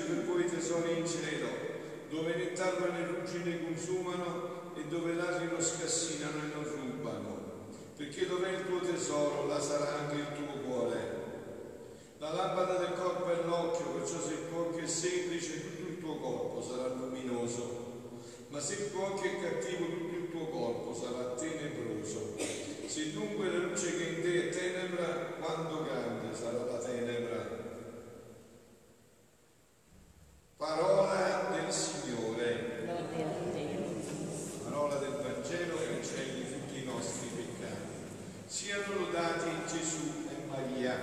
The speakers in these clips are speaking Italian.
Invece per voi tesori in cielo, dove né tarme né ruggine consumano e dove ladri non scassinano e non rubano perché dov'è il tuo tesoro, là sarà anche il tuo cuore. La lampada del corpo è l'occhio, perciò se il tuo è semplice, tutto il tuo corpo sarà luminoso. Ma se il tuo è cattivo, tutto il tuo corpo sarà tenebroso. Se dunque la luce che in te è tenebra, quanto grande sarà la tenebra? Parola del Signore. Parola del Vangelo che cancelli tutti i nostri peccati. Siano lodati Gesù e Maria.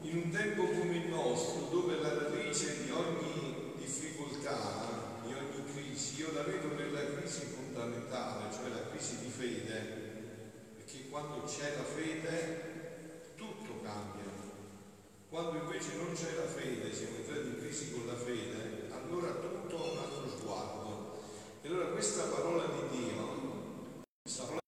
In un tempo come il nostro, dove la radice di ogni difficoltà, di ogni crisi, io la vedo nella crisi fondamentale, cioè la crisi di fede, perché quando c'è la fede tutto cambia. Quando invece non c'è la fede, siamo entrati in crisi con la fede, allora tutto ha un altro sguardo. E allora questa parola di Dio, questa parola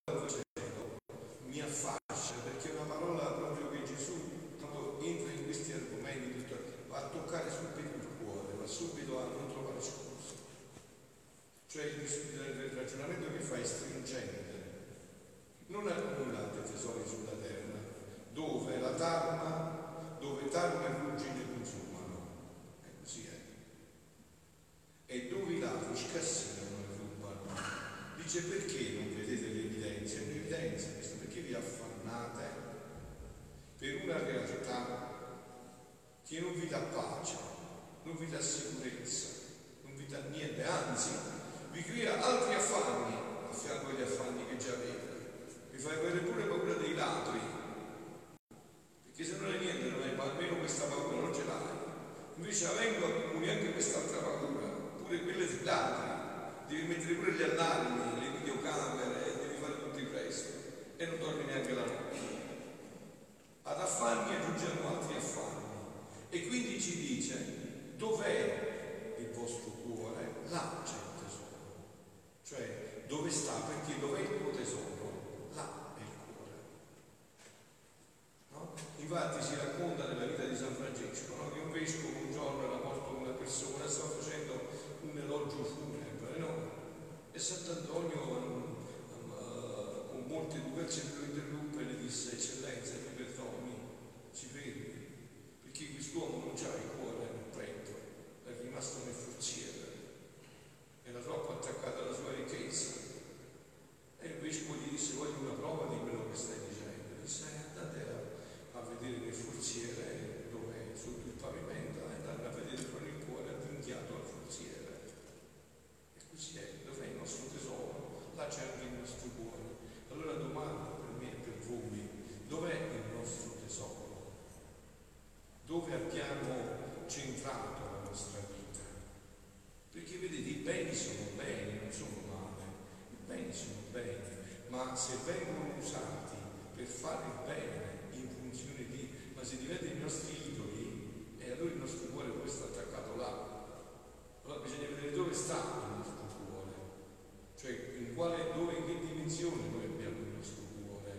dimensione noi abbiamo il nostro cuore.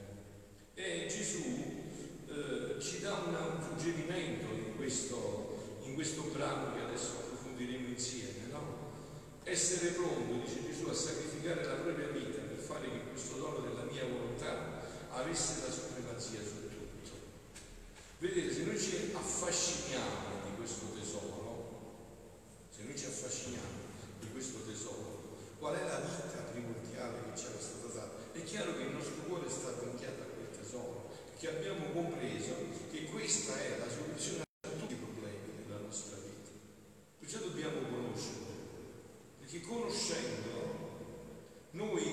E Gesù eh, ci dà una, un suggerimento in questo, in questo brano che adesso approfondiremo insieme, no? Essere pronto, dice Gesù, a sacrificare la propria vita per fare che questo dono della mia volontà avesse la supremazia su tutto. Vedete, se noi ci affasciniamo di questo tesoro, se noi ci affasciniamo di questo tesoro, qual è la vita primordiale che stata data? È chiaro che il nostro cuore sta avvinghiato a quel tesoro, perché abbiamo compreso che questa è la soluzione a tutti i problemi della nostra vita. Perciò dobbiamo conoscere, perché conoscendo noi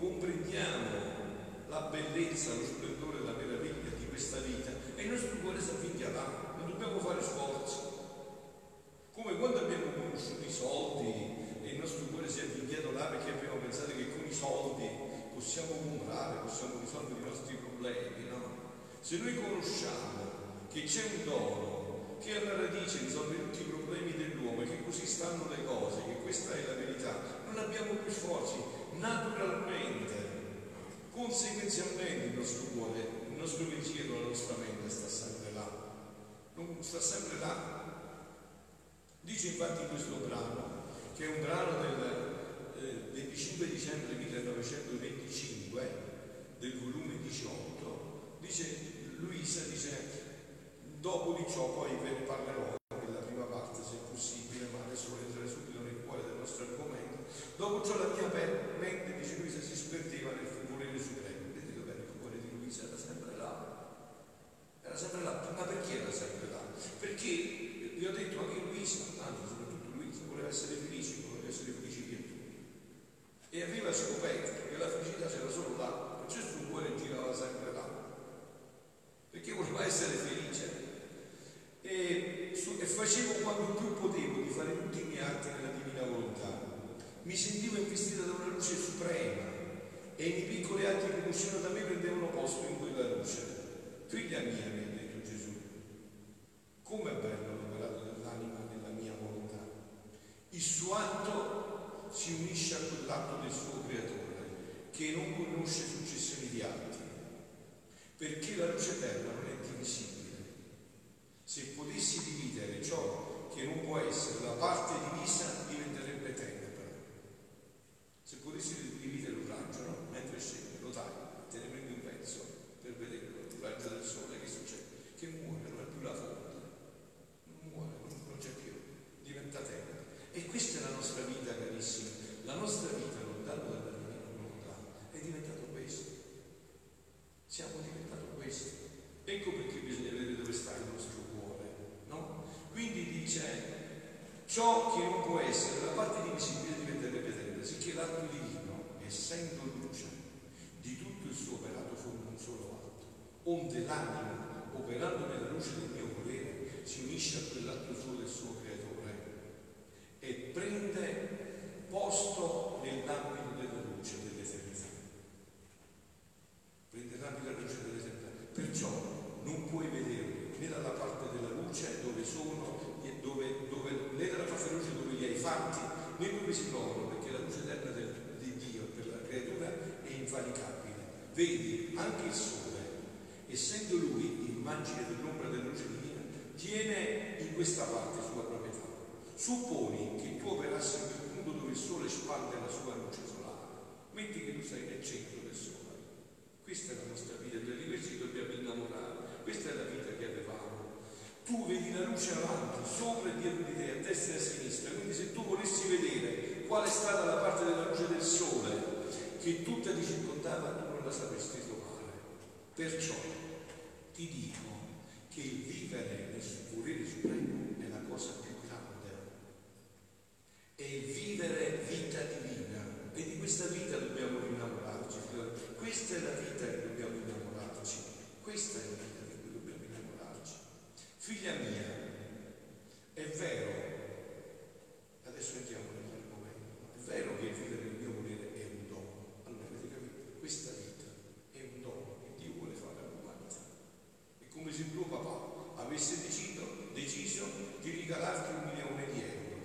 comprendiamo la bellezza, lo splendore, la meraviglia di questa vita e il nostro cuore si là, non dobbiamo fare sforzi. Come quando abbiamo conosciuto i soldi e il nostro cuore si è avvinghiato là perché abbiamo pensato che con i soldi possiamo comprare, possiamo risolvere i nostri problemi, no? Se noi conosciamo che c'è un dono che alla radice risolve tutti i problemi dell'uomo e che così stanno le cose, che questa è la verità, non abbiamo più sforzi, naturalmente, conseguenzialmente il nostro cuore, il nostro pensiero, la nostra mente sta sempre là, non sta sempre là. Dice infatti questo brano, che è un brano del eh, 25 dicembre 1925 del volume 18, dice Luisa, dice dopo di ciò poi ve ne parlerò nella prima parte se possibile, ma adesso voglio entrare subito nel cuore del nostro argomento. Dopo ciò la mia mente, dice Luisa, si sperdeva nel volere supremo. Vedete bene il cuore di Luisa era sempre là. Era sempre là. Ma perché era sempre là? Perché vi ho detto anche Luisa, anzi soprattutto Luisa, voleva essere felice, voleva essere felice di tutti. E aveva scoperto che la felicità c'era solo là, perciò il suo cuore girava sempre là. Perché voleva essere felice e, e facevo quanto più potevo di fare tutti i miei atti nella divina volontà. Mi sentivo investita da una luce suprema e i miei piccoli atti che uscivano da me prendevano posto in quella luce. Figlia mia, mi ha detto Gesù, come è bello l'operato dell'anima nella mia volontà. Il suo atto si unisce a quell'atto del suo creatore, che non conosce successioni di atti, perché la luce eterna non è divisibile se dividere ciò che non può essere la parte divisa, diventerebbe tenebra. Se potessi dividere un raggio, no? mentre scende, lo taglio, te ne prendi un pezzo per vedere il raggio del sole, che succede? Che muore, non è più la fonte, non muore, non, c'è più, diventa tenebra. E questa è la nostra vita, carissimi. La nostra vita, lontano dalla divina volontà, è diventato questo. Siamo diventato questo. Ecco perché bisogna vedere dove sta il nostro quindi dice, ciò che non può essere la parte divisibile diventerebbe terra, sicché l'atto divino, essendo luce, di tutto il suo operato forma un solo atto, onde l'anima, operando nella luce del mio volere, si unisce a quell'atto suo del suo creatore e prende posto nell'ambito della luce dell'eternità. Prende l'ambito della luce Perciò non puoi vedere né dalla parte della luce dove sono, dove, dove, né dalla parte della luce dove li hai fatti, né dove si trovano, perché la luce eterna del, di Dio per la creatura è invalicabile. Vedi, anche il sole, essendo lui immagine dell'ombra della luce divina, tiene in questa parte sua proprietà. Supponi che tu operassi in quel punto dove il sole spande la sua luce solare. Metti che tu sei nel centro del sole. Questa è la nostra vita, di questi dobbiamo innamorare. Questa è la vita che avevamo. Tu vedi la luce avanti, sopra e dietro di te, a destra e a sinistra. Quindi se tu volessi vedere qual è stata la parte della luce del sole che tutta ti circondava, tu non la sapresti trovare. Perciò ti dico che il vivere nel volere supremo è la cosa più grande. E il vivere vita divina. E di questa vita dobbiamo innamorarci. Questa è la vita che dobbiamo innamorarci. Questa è la vita Figlia mia, è vero, adesso entriamo nell'argomento, è vero che vivere il mio volere è un dono. Allora avete capito? Questa vita è un dono che Dio vuole fare all'umanità. È come se tuo papà avesse deciso, deciso di regalarti un milione di euro.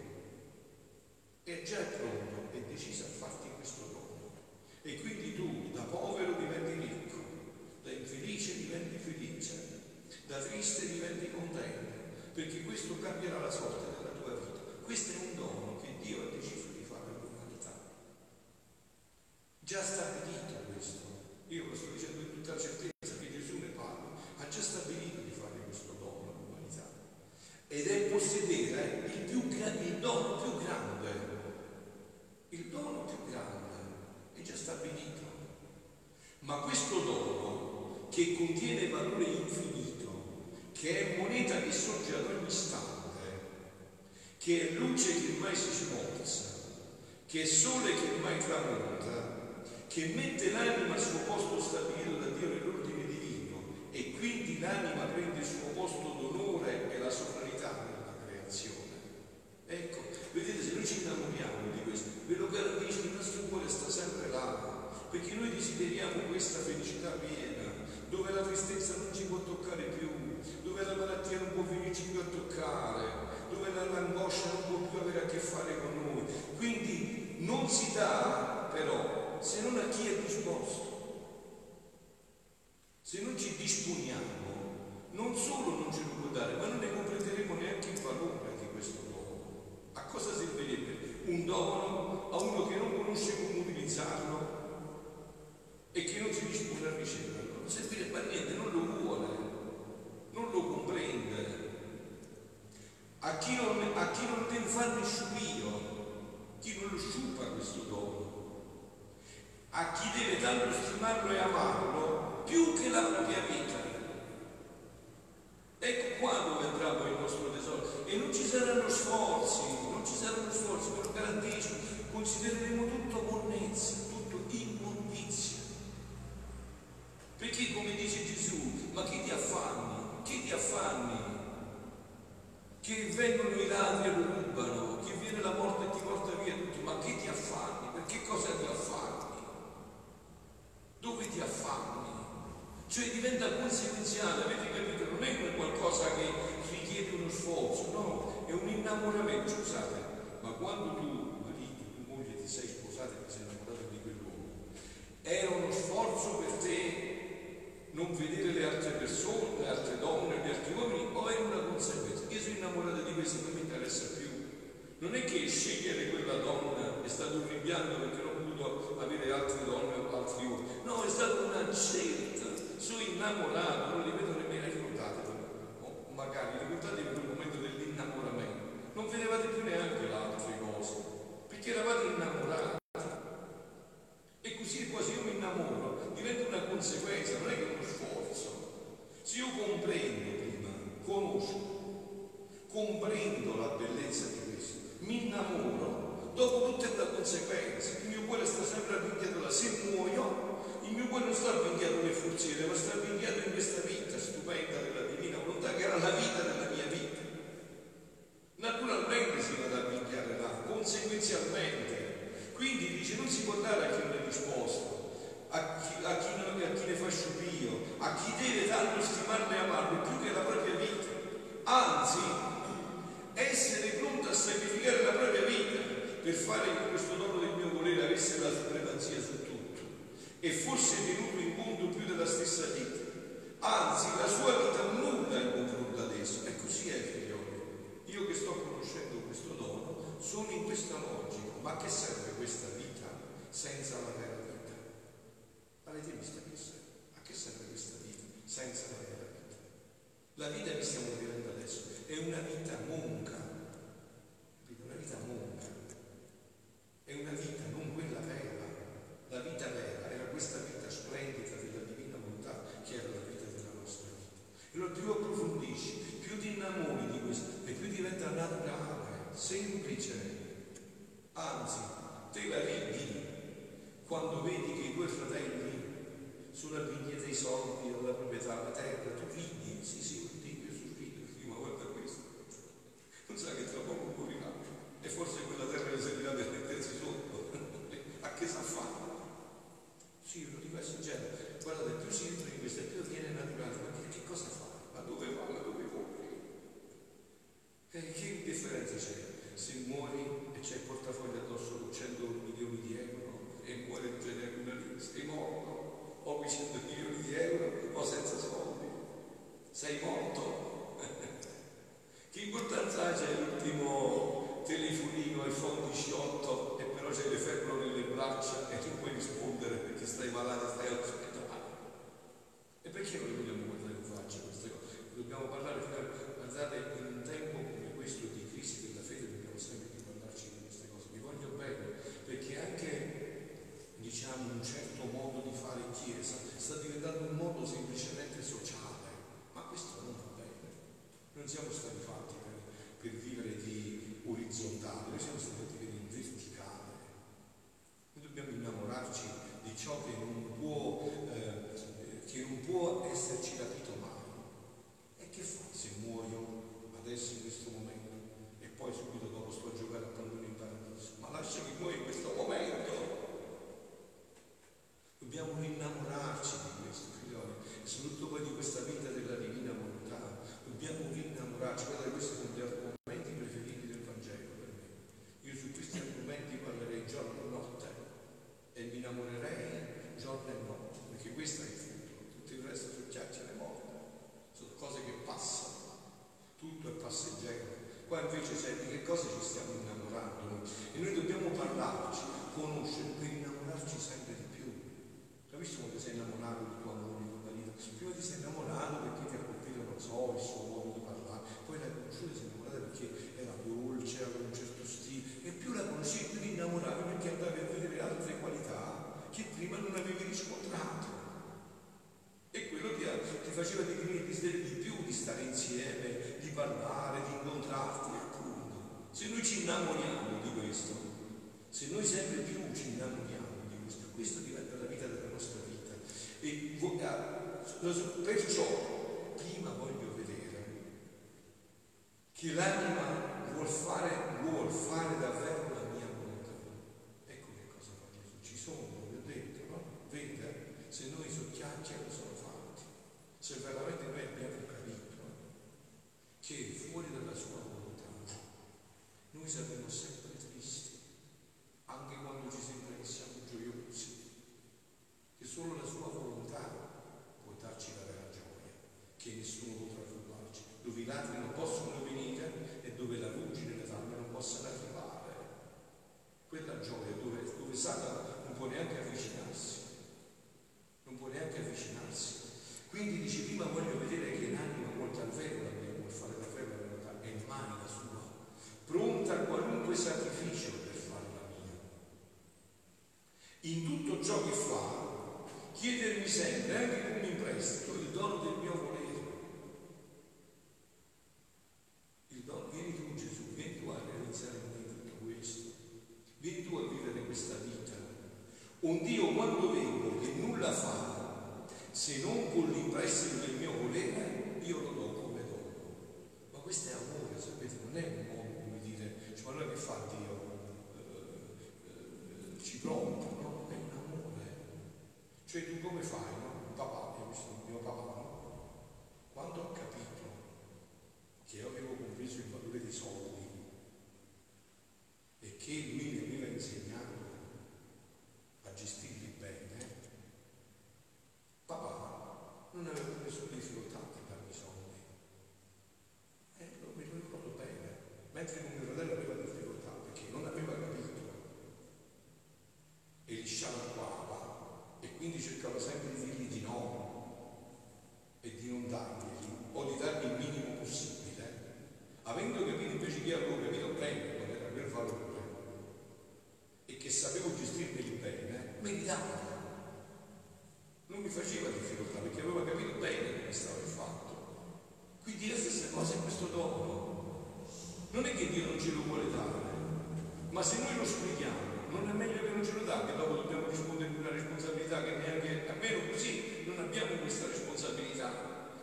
È già pronto, è deciso a farti questo dono. E quindi tu da povero diventi ricco, da infelice diventi felice da triste diventi contento, perché questo cambierà la sorte della tua vita. Questo è un dono che Dio ha deciso di fare all'umanità. Già stabilito questo. Io lo sto dicendo in tutta certezza che Gesù ne parla. Ha già stabilito di fare questo dono all'umanità. Ed è possedere il, più, il dono più grande. Il dono più grande è già stabilito. Ma questo dono che contiene valore infinito che è moneta che sorge ad ogni istante, che è luce che mai si smorza, che è sole che mai tramonta, che mette l'anima al suo posto stabilito da Dio nell'ordine divino e quindi l'anima prende il suo posto d'onore e la sovranità nella creazione. Ecco, vedete, se noi ci innamoriamo di questo, ve lo garantisco, il nostro cuore sta sempre là, perché noi desideriamo questa felicità piena, dove la tristezza non ci può toccare più, dove la malattia non può venirci più a toccare, dove l'angoscia non può più avere a che fare con noi. Quindi non si dà però se non a chi è disposto. Se non ci disponiamo, non solo non ce lo può dare, ma non ne comprenderemo neanche il valore di questo dono. A cosa servirebbe un dono a uno che non conosce come utilizzarlo e che non si dispone a riceverlo? Non servirebbe a niente, non lo vuole, non lo comprende. A chi non, a chi non deve fare nessun io, chi non lo sciupa questo dono, a chi deve tanto stimarlo e amarlo più che la propria vita. Ecco qua dove andrà poi il nostro tesoro. E non ci saranno sforzi, non ci saranno sforzi, ve lo garantisco, considereremo tutto monnezza, tutto immondizia. Perché come dice Gesù, ma chi ti affanni? Che vengono i ladri e rubano, che viene la morte e ti porta via tutto, ma chi ti affanni? Perché cosa ti affanni? Dove ti affanni? Cioè diventa conseguenziale, avete capito? Non è qualcosa che richiede uno sforzo, no, è un innamoramento, scusate, ma quando tu, marito, tu moglie ti sei sposato e ti sei innamorato di quell'uomo, era uno sforzo per te non vedere le altre persone, le altre donne, gli altri uomini, o è una conseguenza? Io sono innamorato di questo, non mi interessa più. Non è che scegliere quella donna è stato un rimpianto perché non ho potuto avere altre donne o altri uomini. No, è stata una scelta sono innamorato, non li vedo nemmeno, ricordatevi, o magari ricordatevi quel momento dell'innamoramento, non vedevate più neanche le altre cose, perché eravate innamorati. E così è quasi io mi innamoro, diventa una conseguenza, non è che uno sforzo. Se io comprendo prima, conosco, comprendo la bellezza di questo, mi innamoro, dopo tutto è una conseguenza. Il mio cuore sta sempre là, se muoio il mio cuore non sta avvinghiato nelle forziere, ma sta avvinghiato in questa vita stupenda della divina volontà, che era la vita della mia vita. Naturalmente si va ad avvinghiare là, conseguenzialmente. Quindi dice non si può dare a chi non è disposto, a chi, a chi, non, a chi ne fa sciupio, a chi deve tanto stimarlo e amarlo più che la propria vita. Anzi, essere pronto a sacrificare la propria vita per fare che questo dono del mio volere avesse la supremazia su tutti e fosse venuto in mondo più della stessa vita. Anzi, la sua vita nulla in confronto cosa ci stiamo innamorando e noi dobbiamo parlarci, conoscere per innamorarci sempre di più. Visto quando sei innamorato del tuo amore, tuo marito? Prima ti sei innamorato perché ti ha colpito, non so, il suo modo di parlare, poi l'hai conosciuta, sei innamorata perché era dolce, aveva un certo stile, e più la conoscevi, più ti innamoravi perché andavi a vedere altre qualità che prima non avevi riscontrato. E quello ti, ti faceva di venire desiderio di più, di stare insieme, di parlare, di incontrarti. Se noi ci innamoriamo di questo, se noi sempre più ci innamoriamo di questo, questo diventa la vita della nostra vita. E perciò prima voglio vedere che l'anima vuol fare, vuol fare davvero la mia volontà. Ecco che cosa fa Gesù. Ci sono, vi ho detto, no? Vede, se noi su chiacchiere sono fatti, se veramente noi abbiamo capito che fuori dalla sua noi saremo sempre tristi, anche quando ci sembra che siamo gioiosi, che solo la sua volontà può darci la vera gioia, che nessuno potrà rubarci, dove i ladri non possono venire e dove la luce e le fiamme non possono arrivare. Quella gioia dove, dove Satana non può neanche avvicinarsi, non può neanche avvicinarsi. Quindi dice prima voglio vedere che l'anima vuol davvero la mia, vuol fare davvero la volontà, è in mani la sua, pronta a qualunque sacrificio per fare la mia. In tutto ciò che fa, chiedermi sempre, anche come in prestito, il dono del mio volere. Il dono, vieni tu Gesù, vieni tu a realizzare in me tutto questo, vieni tu a vivere questa vita. Un Dio quando vengo che nulla fa, se non l'imprestito del mio volere, io lo do come dono. Ma questo è amore, sapete, non è un modo come dire, cioè, ma allora che fa Dio? Eh, eh, ci pronta, no? È un amore. Cioè tu come fai, no? Il papà, io ho visto il mio papà, no? Quando ho capito che io avevo compreso il valore dei soldi e che lui mi aveva insegnato a gestirli bene, papà non aveva nessun difficoltà a darmi i soldi. E lo, me lo ricordo bene, mentre mio fratello aveva difficoltà perché non aveva capito e li scialacquava e quindi cercava sempre di dirgli di no e di non darglieli o di dargli il minimo possibile, avendo capito invece che io avevo capito bene qual era quel valore e che sapevo gestirmeli bene, me li dava. Non mi faceva difficoltà perché aveva capito bene come stava il fatto. Quindi la stessa cosa è questo dono. Non è che Dio non ce lo vuole dare, ma se noi lo sprechiamo, non è meglio che non ce lo dà, che dopo dobbiamo rispondere di una responsabilità che neanche, almeno così, non abbiamo questa responsabilità.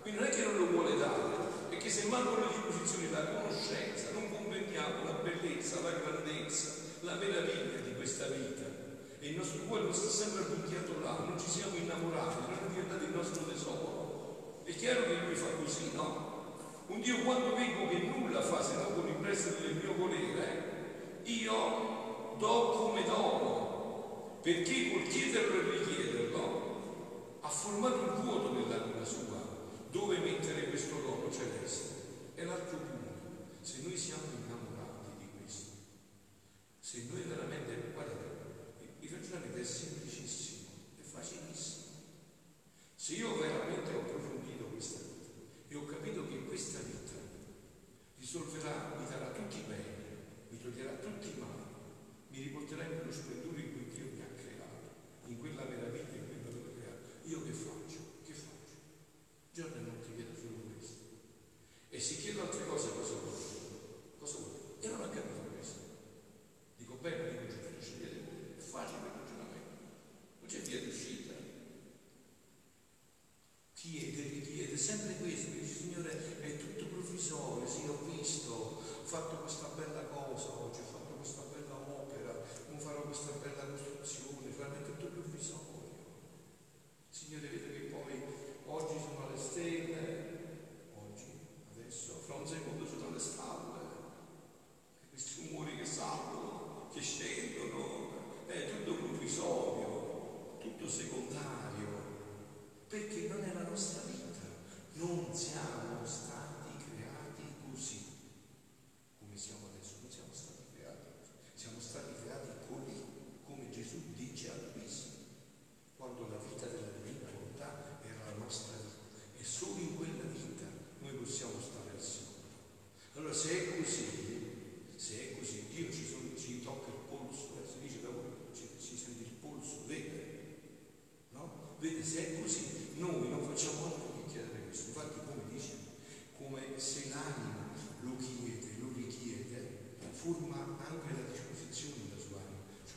Quindi non è che non lo vuole dare, è che se mancano le disposizioni, la conoscenza, non comprendiamo la bellezza, la grandezza, la meraviglia di questa vita. E il nostro cuore non sta sempre appuntiato là, non ci siamo innamorati, non è diventato il nostro tesoro. È chiaro che lui fa così, no? Un Dio quando vengo che nulla fa se non con il prestito del mio volere, io do come dono, perché col chiederlo e richiederlo ha formato un vuoto nell'anima sua, dove mettere questo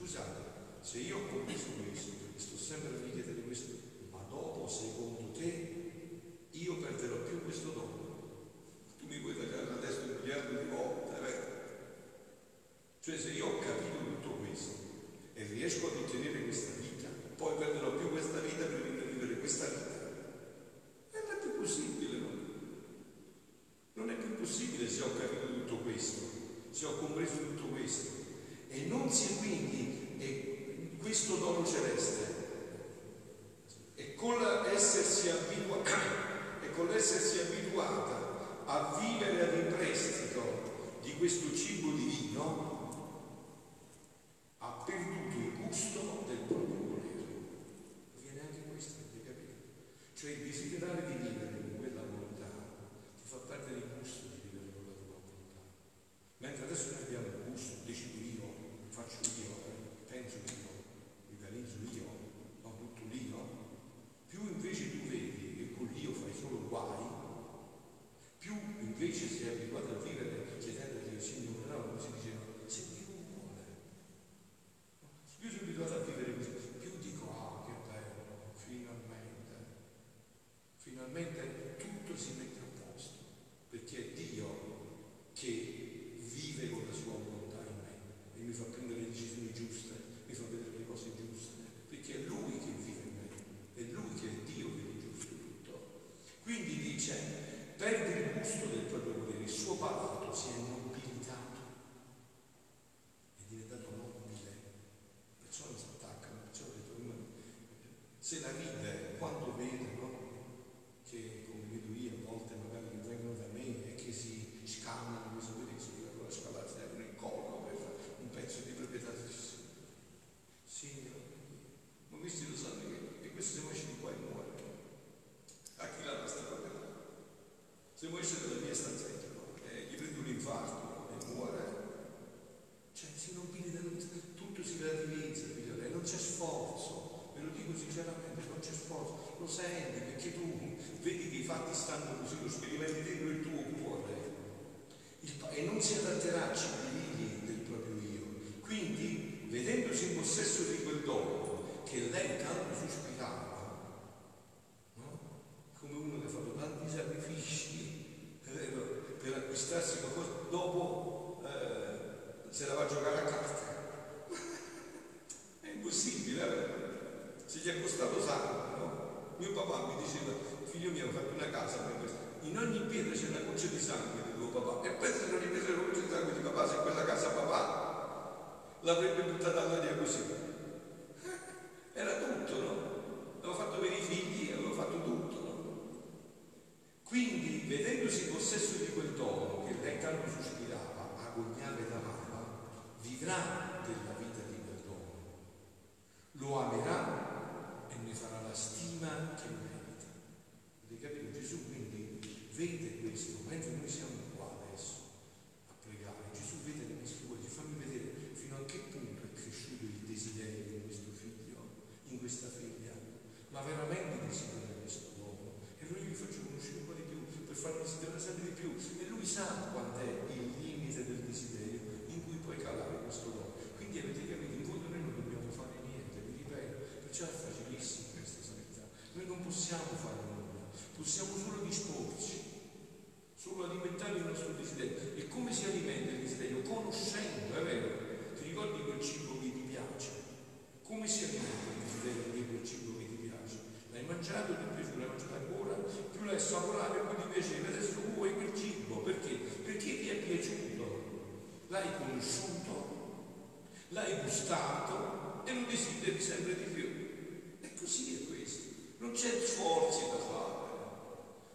Scusate, se io ho commesso questo e sto sempre a ripetere questo, ma dopo secondo cioè di divina.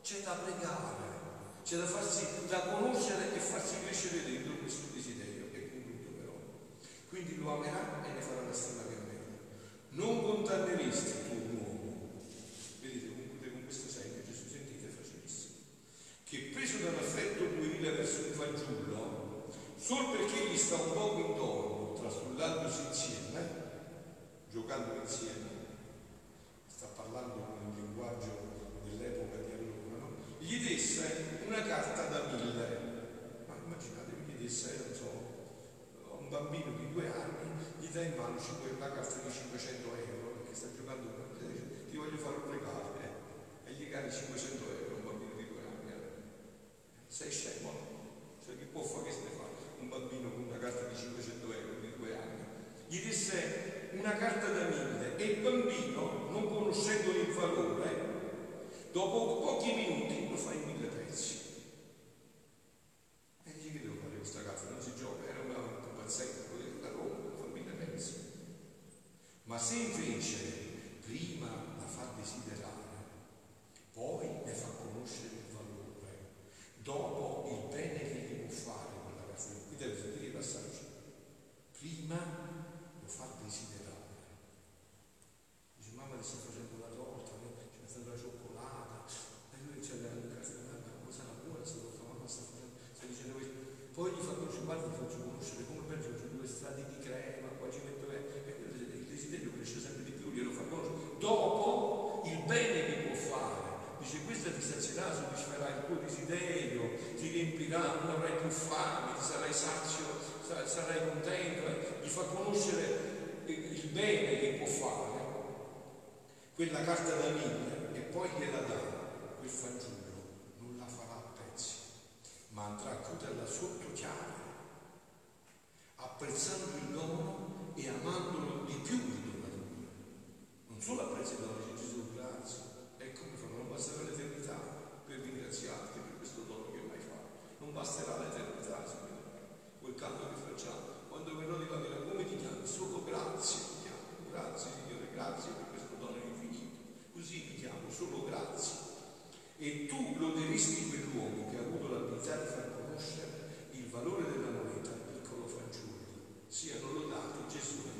c'è da pregare, c'è da farsi, da conoscere e farsi crescere dentro questo desiderio. E concludo però. Quindi lo amerà e ne farà la strada che amera. Non condanneresti tu un uomo. Vedete, conclude con questo esempio, Gesù sentite è facilissimo. Che preso dall'affetto puerile verso un fanciullo, solo perché gli sta un poco intorno, trastullandosi insieme, giocando insieme, non ci 5, una cartella 500 euro perché sta giocando ti voglio fare un regalo eh? e gli cari 500 euro un bambino di due anni sei scemo. Cioè che può fare che se ne fa un bambino con una carta di 500 euro di due anni? Gli disse una carta da 1000 e il bambino non conoscendo il valore dopo pochi minuti lo fa in mille pezzi desiderio, ti riempirà, non avrai più fame, sarai sazio, sarai contento, eh? gli fa conoscere il bene che può fare, quella carta da mille e poi gliela dà, quel fanciullo non la farà a pezzi, ma andrà a chiuderla sotto chiave, apprezzando il dono e amandolo di più di donatore. Non solo apprezza il dono, dice Gesù, grazie, ecco mi fa, non basterà l'eternità per ringraziarti basterà l'eternità l'eternizzarsi quel canto che facciamo quando verrò di là come ti chiami? solo grazie ti chiamo. Grazie Signore grazie per questo dono infinito. Così ti chiamo solo grazie. E tu loderesti quell'uomo che ha avuto la pietà di far conoscere il valore della moneta al piccolo fanciullo. Siano lodati Gesù.